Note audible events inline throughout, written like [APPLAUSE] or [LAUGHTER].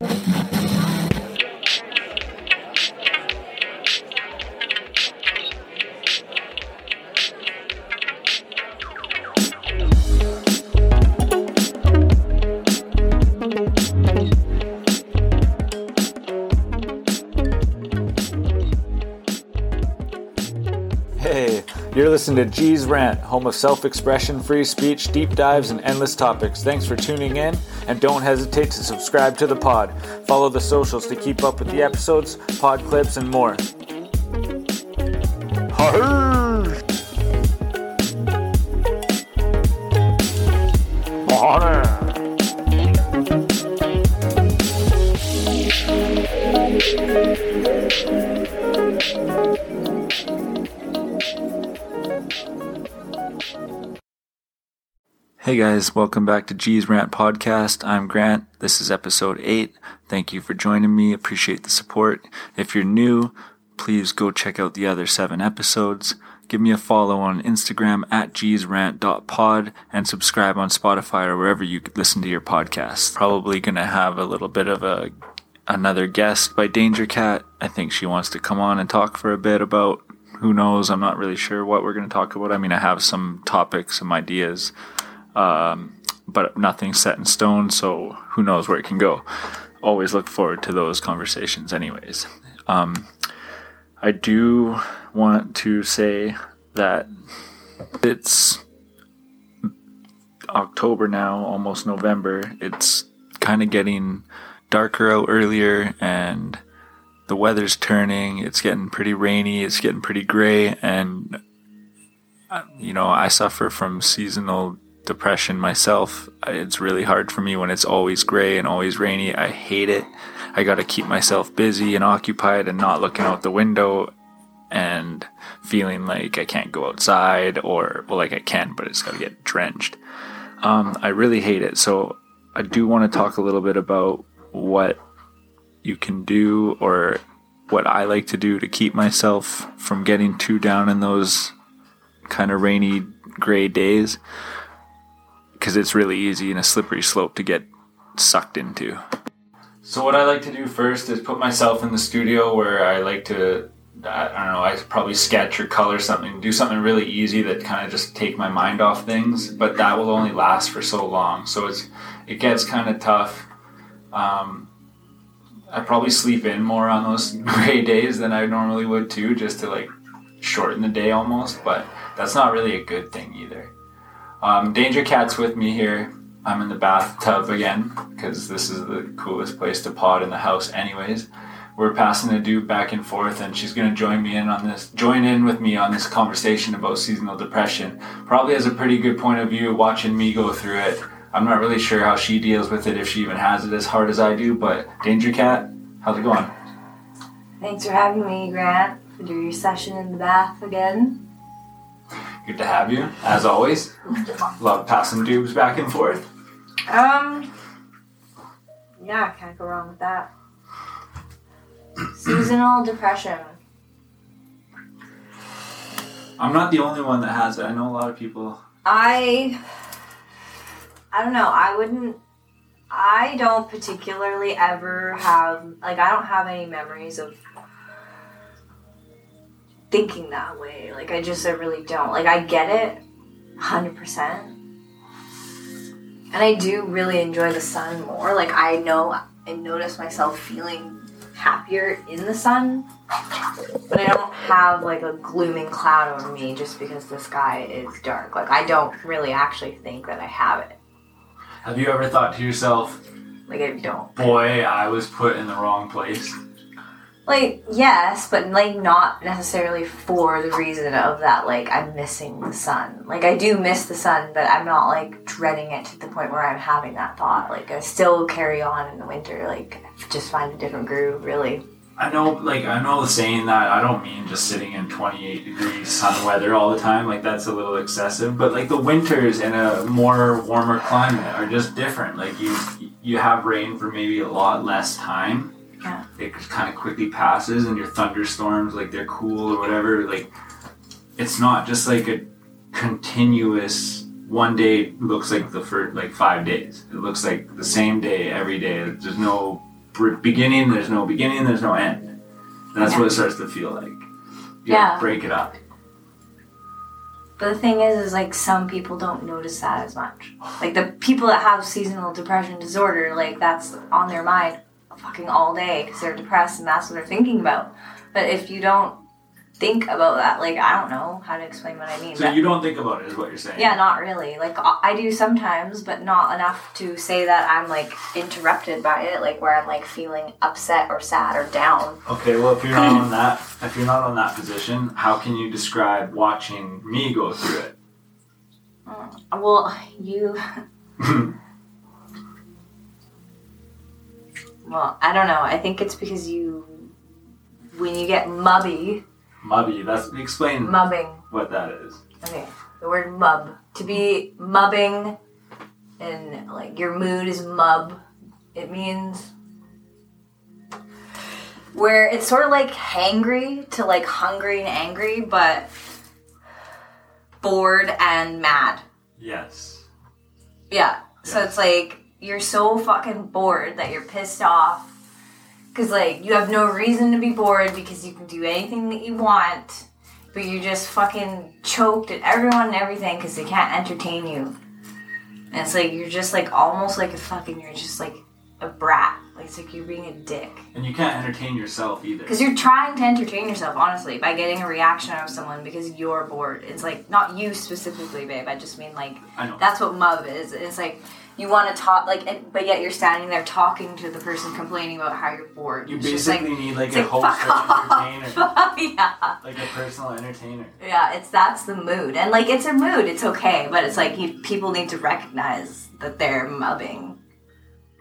Hey, you're listening to G's Rant, home of self expression, free speech, deep dives, and endless topics. Thanks for tuning in, and don't hesitate to subscribe to the pod. Follow the socials to keep up with the episodes, pod clips, and more. Arr! Honor! Hey guys, welcome back to G's Rant Podcast. I'm Grant. This is episode 8. Thank you for joining me. Appreciate the support. If you're new, please go check out the other 7 episodes. Give me a follow on Instagram at gsrant.pod and subscribe on Spotify or wherever you listen to your podcasts. Probably going to have a little bit of a another guest by Danger Cat. I think she wants to come on and talk for a bit about who knows. I'm not really sure what we're going to talk about. I mean, I have some topics, some ideas um, but nothing set in stone, so who knows where it can go. Always look forward to those conversations, anyways. Um, I do want to say that it's October now, almost November. It's kind of getting darker out earlier, and the weather's turning. It's getting pretty rainy, it's getting pretty gray, and uh, you know, I suffer from seasonal depression myself. It's really hard for me when it's always gray and always rainy. I hate it. I got to keep myself busy and occupied and not looking out the window and feeling like I can't go outside or, well, like I can, but it's got to get drenched. Um, I really hate it. So I do want to talk a little bit about what you can do or what I like to do to keep myself from getting too down in those kind of rainy, gray days because it's really easy and a slippery slope to get sucked into. So what I like to do first is put myself in the studio where I like to I don't know, I probably sketch or color something, do something really easy that kind of just take my mind off things, but that will only last for so long. So it's it gets kind of tough. Um, I probably sleep in more on those [LAUGHS] gray days than I normally would too, just to like shorten the day almost, but that's not really a good thing either. Um, Danger Cat's with me here. I'm in the bathtub again because this is the coolest place to pod in the house, anyways. We're passing the dude back and forth, and she's to join me in on this, join in with me on this conversation about seasonal depression. Probably has a pretty good point of view watching me go through it. I'm not really sure how she deals with it, if she even has it as hard as I do. But Danger Cat, how's it going? Thanks for having me, Grant, do your session in the bath again. Good to have you, as always. Love passing dubs back and forth. Um, yeah, can't go wrong with that. Seasonal depression. I'm not the only one that has it. I know a lot of people. I, I don't know. I wouldn't. I don't particularly ever have like I don't have any memories of thinking that way. Like I just I really don't. Like I get it 100%. And I do really enjoy the sun more. Like I know I notice myself feeling happier in the sun. But I don't have like a glooming cloud over me just because the sky is dark. Like I don't really actually think that I have it. Have you ever thought to yourself, Like I don't. boy, I was put in the wrong place? Like yes, but like not necessarily for the reason of that. Like I'm missing the sun. Like I do miss the sun, but I'm not like dreading it to the point where I'm having that thought. Like I still carry on in the winter. Like just find a different groove. Really. I know, like, I know saying that, I don't mean just sitting in 28 degree sun weather all the time. Like, that's a little excessive. But, like, the winters in a more warmer climate are just different. Like, you you have rain for maybe a lot less time. Yeah. It kind of quickly passes, and your thunderstorms, like, they're cool or whatever. Like, it's not just like a continuous one day looks like the first like five days. It looks like the same day every day. There's no beginning. There's no beginning. There's no end. And that's Yeah. what it starts to feel like. You Yeah. break it up. But the thing is, is like some people don't notice that as much. Like the people that have seasonal depression disorder, like that's on their mind fucking all day because they're depressed and that's what they're thinking about. But if you don't think about that, like I don't know how to explain what I mean. So but- you don't think about it, is what you're saying? yeah, not really. Like I I do sometimes, but not enough to say that I'm like interrupted by it, like where I'm like feeling upset or sad or down. Okay, well, if you're not [CLEARS THROAT] on that, if you're not on that position, how can you describe watching me go through it? Mm, well, you. [LAUGHS] well, I don't know. I think it's because you, when you get mubby, Mubby, that's explain mubbing. what that is. Okay, the word mub. To be mubbing, and like your mood is mub. It means where it's sort of like hangry to like hungry and angry, but bored and mad. Yes. Yeah. So it's like you're so fucking bored that you're pissed off because like you have no reason to be bored because you can do anything that you want, but you're just fucking choked at everyone and everything because they can't entertain you. And it's like you're just like almost like a fucking you're just like a brat. Like it's like you're being a dick. And you can't entertain yourself either. Because you're trying to entertain yourself, honestly, by getting a reaction out of someone because you're bored. It's like, not you specifically, babe. I just mean, like, I know. that's what mub is. It's like, you want to talk, like, but yet you're standing there talking to the person complaining about how you're bored. You It's basically need like a like, host entertainer. [LAUGHS] yeah. Like a personal entertainer. Yeah, it's that's the mood. And, like, it's a mood. It's okay. But it's like, you, people need to recognize that they're mubbing.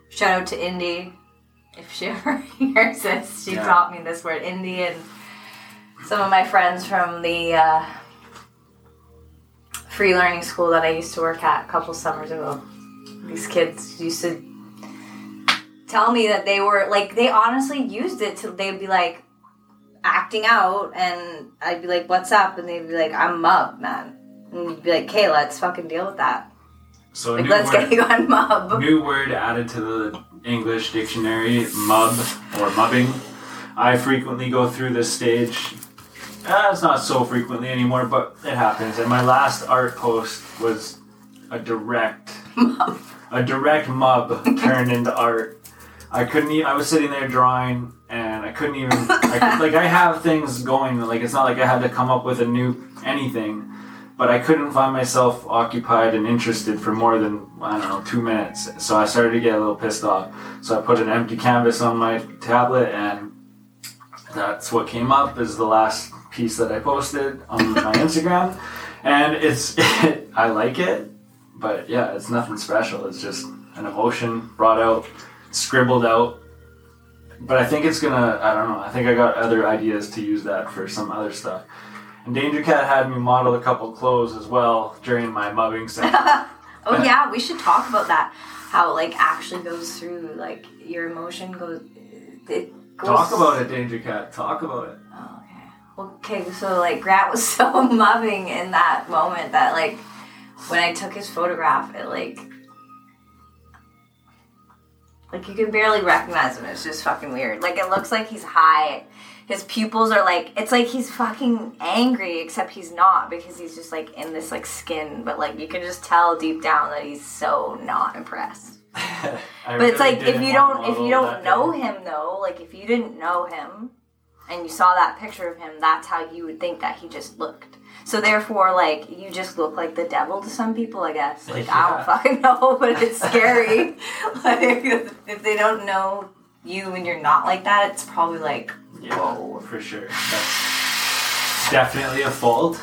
Shout out to Indy. If she [LAUGHS] ever hears this, she Yeah. taught me this word, Indy, and some of my friends from the uh, free learning school that I used to work at a couple summers ago. These kids used to tell me that they were like they honestly used it to they'd be like acting out and I'd be like, What's up? And they'd be like, I'm mub, man. And you'd be like, Okay, let's fucking deal with that. So Like new let's word, get you on new word added to the English dictionary, mub or mubbing. I frequently go through this stage. Uh, it's not so frequently anymore, but it happens. And my last art post was a direct, mub. a direct mub turned into art. I couldn't. Even, I was sitting there drawing, and I couldn't even. I, like I have things going. Like it's not like I had to come up with a new anything, but I couldn't find myself occupied and interested for more than I don't know two minutes. So I started to get a little pissed off. So I put an empty canvas on my tablet, and that's what came up is the last piece that I posted on my [LAUGHS] Instagram. And it's [LAUGHS] it, I like it, but yeah, it's nothing special. It's just an emotion brought out, scribbled out. But I think it's gonna. I don't know. I think I got other ideas to use that for some other stuff. And Danger Cat had me model a couple clothes as well during my mubbing [LAUGHS] session. Oh yeah, we should talk about that. How it like actually goes through like your emotion goes. It goes. Talk about it, Danger Cat. Talk about it. Oh, okay. Okay. So like Grant was [LAUGHS] so mubbing in that moment that like when I took his photograph, it like like you can barely recognize him. It's just fucking weird. Like it looks like he's high. His pupils are like it's like he's fucking angry, except he's not because he's just like in this like skin. But like you can just tell deep down that he's so not impressed. [LAUGHS] But it's like if you don't if you don't know day. him though, like if you didn't know him and you saw that picture of him, that's how you would think that he just looked. So therefore, like you just look like the devil to some people, I guess. [LAUGHS] Like I don't fucking know, [LAUGHS] but it's scary. like if they don't know you and you're not like that, it's probably like Yeah, whoa. for sure. That's definitely a fault.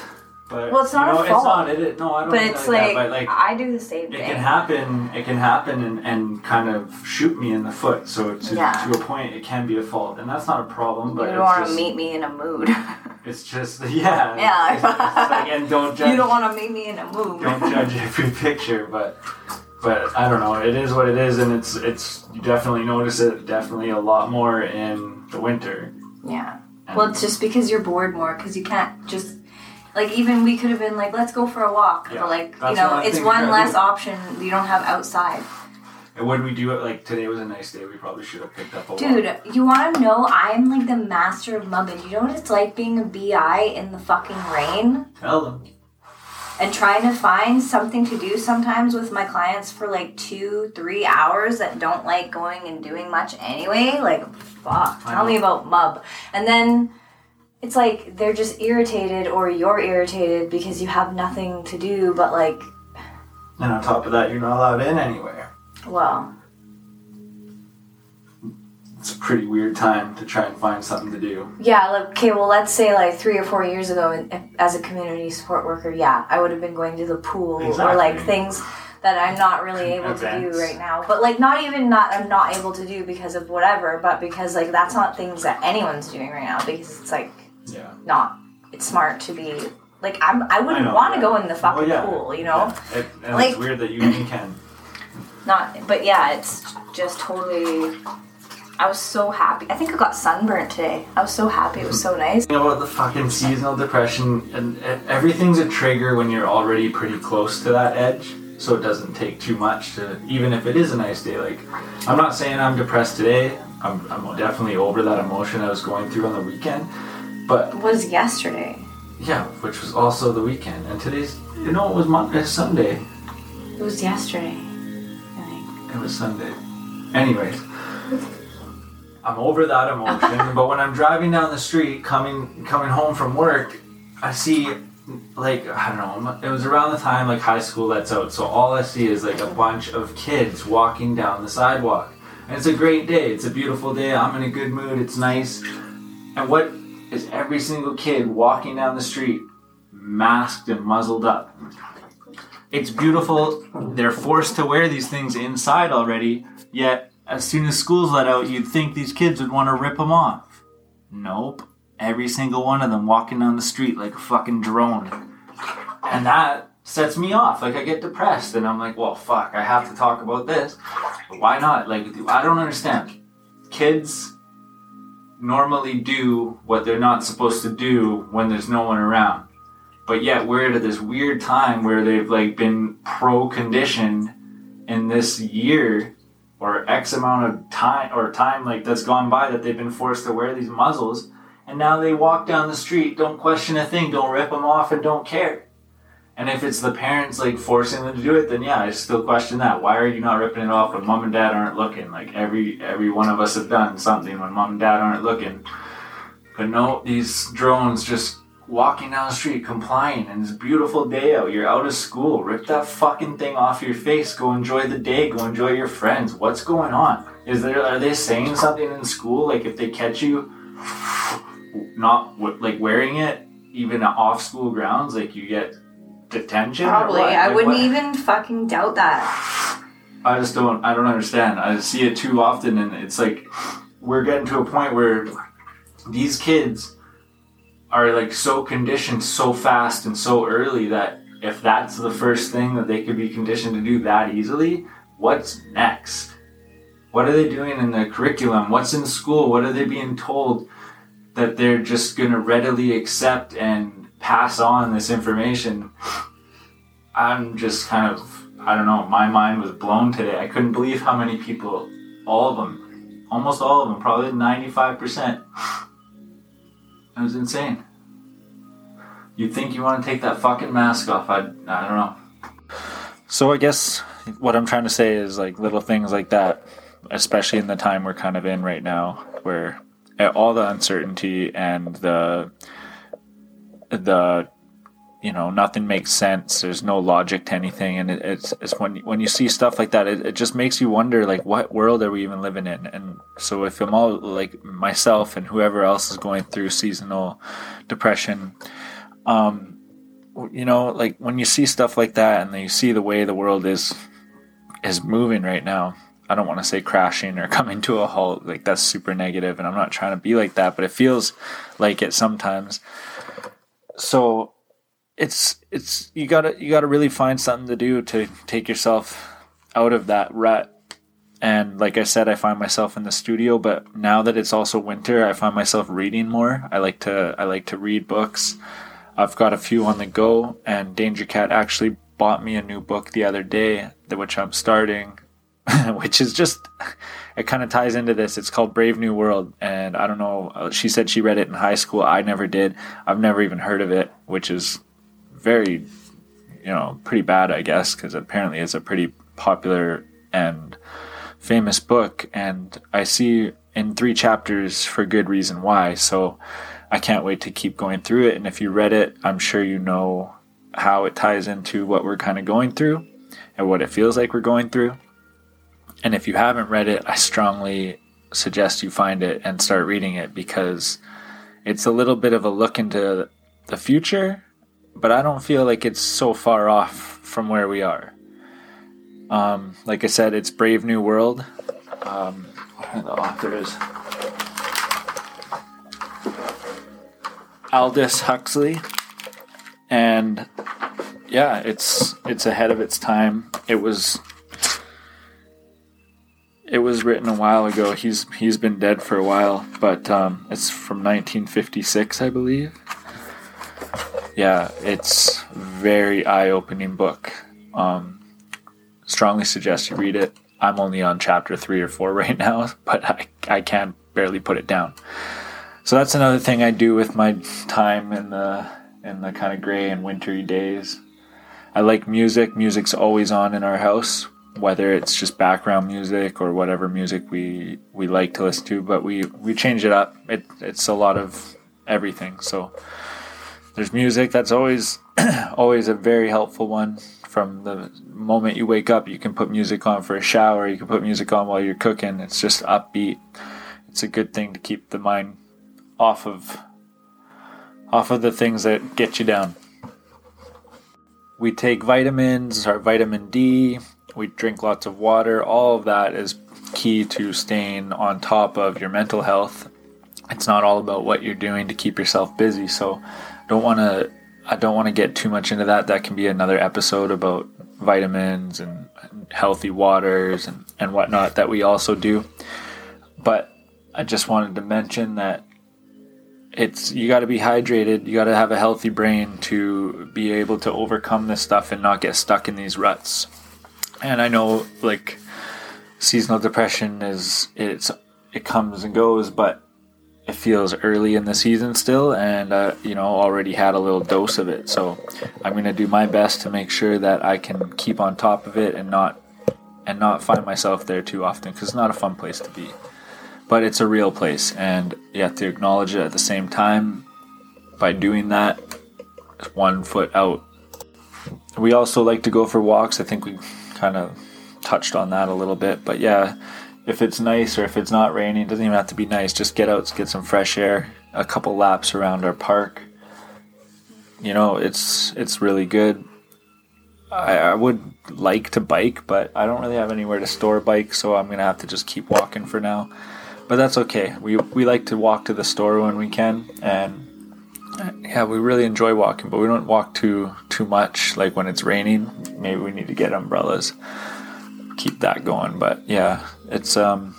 But Well, it's not you know, a fault. It's not. It, no, I don't. But it's like, like, that, but like I do the same it thing. can happen. It can happen and, and kind of shoot me in the foot. So to, Yeah. to a point, it can be a fault, and that's not a problem. But you don't want to meet me in a mood. [LAUGHS] It's just yeah. [LAUGHS] Yeah. It's, it's like, and don't judge. [LAUGHS] you don't want to meet me in a mood. don't judge every picture, but but I don't know. It is what it is, and it's it's you definitely notice it definitely a lot more in the winter. Yeah. And- Well, it's just because you're bored more because you can't just like even we could have been like let's go for a walk, Yeah, but like you know it's one less do. option you don't have outside. And when we do it, like today was a nice day, we probably should have picked up a Dude, walk. you want to know? I'm like the master of mubbing. You know what it's like being a BI in the fucking rain Tell them. and trying to find something to do sometimes with my clients for like two, three hours that don't like going and doing much anyway? Like, fuck. I Tell me about mub. And then it's like they're just irritated or you're irritated because you have nothing to do but like, And on top of that, you're not allowed in anywhere. well, It's a pretty weird time to try and find something to do. Yeah, like, okay, well, let's say like three or four years ago, as a community support worker, yeah, I would have been going to the pool or like things that I'm not really able to do right now. But like, not even not I'm not able to do because of whatever, but because like that's not things that anyone's doing right now because it's like Yeah. not it's smart to be like I'm I wouldn't want to yeah. go in the fucking Well, yeah. pool, you know. Yeah. It, and Like- it's weird that you even [COUGHS] can. Not, but yeah, it's just totally. I was so happy. I think I got sunburnt today. I was so happy. It was so nice. Thing about the fucking seasonal depression, and and everything's a trigger when you're already pretty close to that edge. So it doesn't take too much to, even if it is a nice day. Like, I'm not saying I'm depressed today. I'm, I'm definitely over that emotion I was going through on the weekend. But It was yesterday. yeah, which was also the weekend. And today's, you know, it was Monday, Sunday. It was yesterday. I think. It was Sunday. Anyways, I'm over that emotion, [LAUGHS] but when I'm driving down the street coming coming home from work, I see like I don't know, it was around the time like high school lets out, so all I see is like a bunch of kids walking down the sidewalk. And it's a great day. It's a beautiful day. I'm in a good mood. It's nice. And what is every single kid walking down the street masked and muzzled up? It's beautiful. They're forced to wear these things inside already, yet as soon as school's let out, you'd think these kids would want to rip them off. Nope. Every single one of them walking down the street like a fucking drone. And that sets me off. Like, I get depressed, and I'm like, well, fuck, I have to talk about this. But why not? Like, I don't understand. Kids normally do what they're not supposed to do when there's no one around but yet we're at this weird time where they've like been pro conditioned in this year or x amount of time or time like that's gone by that they've been forced to wear these muzzles and now they walk down the street don't question a thing don't rip them off and don't care. And if it's the parents like forcing them to do it then yeah i still question that. Why are you not ripping it off when mom and dad aren't looking? Like every every one of us have done something when mom and dad aren't looking. But no these drones just walking down the street complying. And it's a beautiful day out you're out of school. Rip that fucking thing off your face. Go enjoy the day. Go enjoy your friends. What's going on? Is there are they saying something in school? Like if they catch you not like wearing it even off school grounds like you get detention Probably. I Like, wouldn't what? even fucking doubt that. I just don't I don't understand. I see it too often and it's like we're getting to a point where these kids are like so conditioned so fast and so early that if that's the first thing that they could be conditioned to do that easily, what's next? What are they doing in the curriculum? What's in school? What are they being told that they're just going to readily accept and pass on this information? I'm just kind of, I don't know, my mind was blown today. I couldn't believe how many people, all of them, almost all of them, probably 95%. It was insane. You'd think you want to take that fucking mask off. I, I don't know. So I guess what I'm trying to say is like little things like that, especially in the time we're kind of in right now, where all the uncertainty and the the you know nothing makes sense. There's no logic to anything. And it, it's, it's when when you see stuff like that it, it just makes you wonder like what world are we even living in? And so if i'm all like myself and whoever else is going through seasonal depression um you know like when you see stuff like that and you see the way the world is is moving right now i don't want to say crashing or [LAUGHS] coming to a halt like that's super negative and i'm not trying to be like that but it feels like it sometimes. So it's it's you gotta you gotta really find something to do to take yourself out of that rut. And like i said i find myself in the studio but now that it's also winter i find myself reading more. I like to i like to read books. I've got a few on the go and danger cat actually bought me a new book the other day which i'm starting [LAUGHS] which is just it kind of ties into this. It's called Brave New World, and I don't know. She said she read it in high school. I never did. I've never even heard of it, which is very, you know, pretty bad, I guess, because apparently it's a pretty popular and famous book. And I see in three chapters for good reason why. So I can't wait to keep going through it. And if you read it, I'm sure you know how it ties into what we're kind of going through and what it feels like we're going through. And if you haven't read it, I strongly suggest you find it and start reading it because it's a little bit of a look into the future, but I don't feel like it's so far off from where we are. Um, like I said, it's Brave New World. Um, the authors? Aldous Huxley, and yeah, it's it's ahead of its time. It was it was written a while ago. He's he's been dead for a while, but um, it's from 1956, I believe. Yeah, it's very eye-opening book. Um, strongly suggest you read it. I'm only on chapter three or four [LAUGHS] right now, but I I can't barely put it down. So that's another thing I do with my time in the in the kind of gray and wintry days. I like music. Music's always on in our house, whether it's just background music or whatever music we we like to listen to. But we we change it up. It it's a lot of everything. So there's music. That's always [CLEARS THROAT] always a very helpful one. From the moment you wake up, you can put music on for a shower. You can put music on while you're cooking. It's just upbeat. It's a good thing to keep the mind off of off of the things that get you down. We take vitamins, our vitamin D, we drink lots of water. All of that is key to staying on top of your mental health. It's not all about what you're doing to keep yourself busy. So don't want to I don't want to get too much into that. That can be another episode about vitamins and, healthy waters and, and whatnot that we also do. But I just wanted to mention that it's you got to be hydrated. You got to have a healthy brain to be able to overcome this stuff and not get stuck in these ruts. And I know like seasonal depression is it's it comes and goes, but it feels early in the season still, and uh, you know already had a little dose of it. So I'm gonna do my best to make sure that I can keep on top of it and not and not find myself there too often because it's not a fun place to be. But it's a real place and you have to acknowledge it at the same time. By doing that one foot out. We also like to go for walks. I think we kind of touched on that a little bit but yeah if it's nice or if it's not raining it doesn't even have to be nice just get out get some fresh air a couple laps around our park. You know it's it's really good. I, I would like to bike but i don't really have anywhere to store a bike so i'm gonna have to just keep walking for now. But that's okay. We we like to walk to the store when we can, and yeah, we really enjoy walking. But we don't walk too too much. Like when it's raining, maybe we need to get umbrellas, keep that going. But yeah, it's um,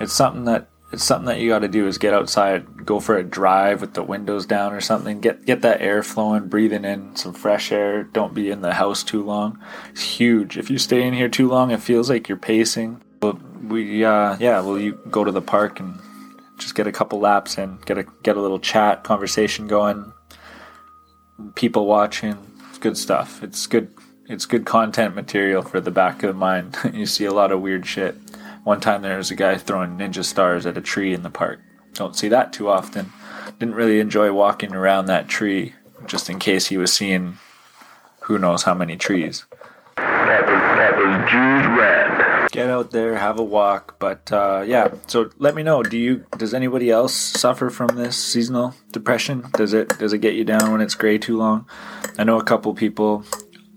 it's something that it's something that you got to do is get outside, go for a drive with the windows down or something. Get get that air flowing, breathing in some fresh air. Don't be in the house too long. It's huge. If you stay in here too long, it feels like you're pacing. But we uh, yeah, well, you go to the park and just get a couple laps and get a get a little chat, conversation going, people watching. It's good stuff. It's good. It's good content material for the back of the mind. [LAUGHS] you see a lot of weird shit. One time there was a guy throwing ninja stars at a tree in the park. Don't see that too often. Didn't really enjoy walking around that tree, just in case he was seeing who knows how many trees. Get out there, have a walk. But uh, yeah, so let me know. Do you? Does anybody else suffer from this seasonal depression? Does it? Does it get you down when it's gray too long? I know a couple people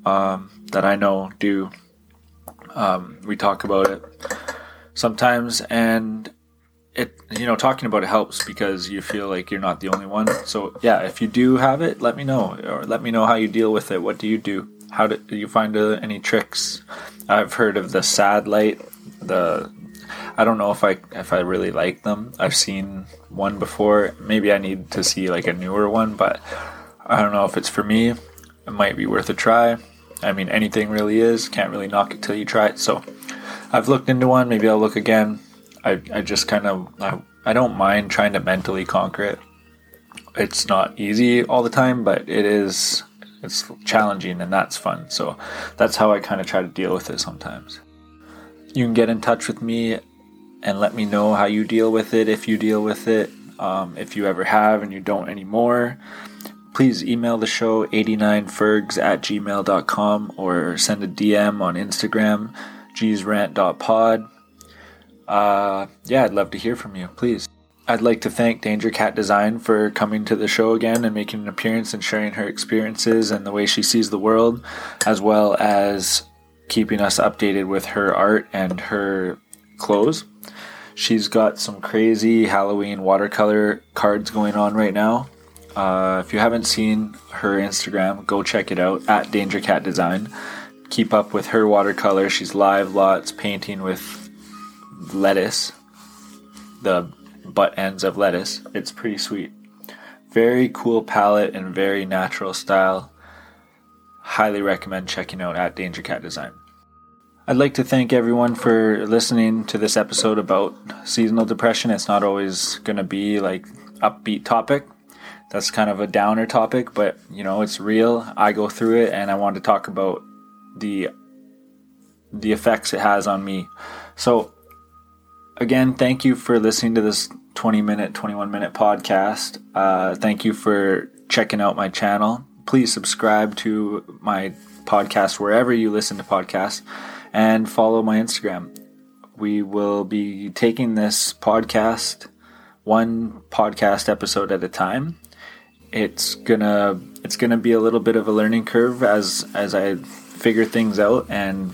um, that I know do. Um, we talk about it sometimes, and it you know talking about it helps because you feel like you're not the only one. So yeah, if you do have it, let me know or let me know how you deal with it. What do you do? How do, do you find uh, any tricks? I've heard of the sad light. The I don't know if I if I really like them. I've seen one before. Maybe I need to see like a newer one, but I don't know if it's for me. It might be worth a try. I mean, anything really is. Can't really knock it till you try it. So I've looked into one. Maybe I'll look again. I, I just kind of I, I don't mind trying to mentally conquer it. It's not easy all the time, but it is it's challenging and that's fun. So that's how I kind of try to deal with it sometimes. You can get in touch with me and let me know how you deal with it if you deal with it. Um, if you ever have and you don't anymore, please email the show 89fergs at gmail.com or send a DM on Instagram, gsrant.pod. Uh, yeah, I'd love to hear from you, please. I'd like to thank Danger Cat Design for coming to the show again and making an appearance and sharing her experiences and the way she sees the world, as well as keeping us updated with her art and her clothes. She's got some crazy Halloween watercolor cards going on right now. Uh, if you haven't seen her Instagram, go check it out at Danger Cat Design. Keep up with her watercolor. She's live lots painting with lettuce, the butt ends of lettuce. It's pretty sweet. Very cool palette and very natural style. Highly recommend checking out at Danger Cat Design. I'd like to thank everyone for listening to this episode about seasonal depression. It's not always going to be like upbeat topic. That's kind of a downer topic, but you know, it's real. I go through it and I want to talk about the the effects it has on me. So again, thank you for listening to this 20 minute, 21 minute podcast. Uh, thank you for checking out my channel. Please subscribe to my podcast wherever you listen to podcasts and follow my Instagram. We will be taking this podcast one podcast episode at a time. It's gonna it's gonna be a little bit of a learning curve as as I figure things out and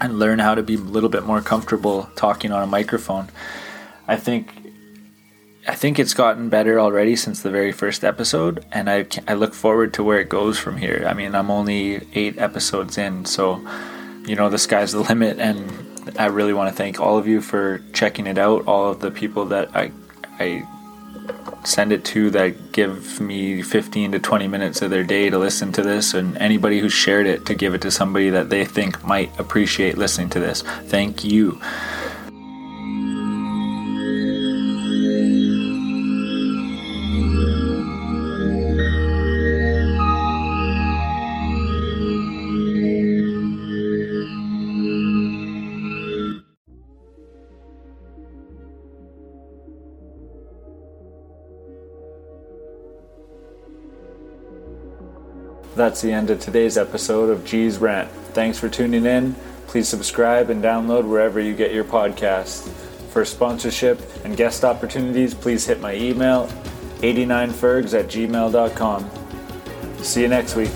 and learn how to be a little bit more comfortable talking on a microphone. I think I think it's gotten better already since the very first episode, and I I look forward to where it goes from here. I mean, I'm only eight episodes in, so you know, the sky's the [LAUGHS] limit. And I really want to thank all of you for checking it out. All of the people that I, I send it to that give me 15 to 20 minutes of their day to listen to this, and anybody who shared it to give it to somebody that they think might appreciate listening to this. Thank you. That's the end of today's episode of G's Rant. Thanks for tuning in. Please subscribe and download wherever you get your podcasts. For sponsorship and guest opportunities, please hit my email 89fergs at gmail.com. See you next week.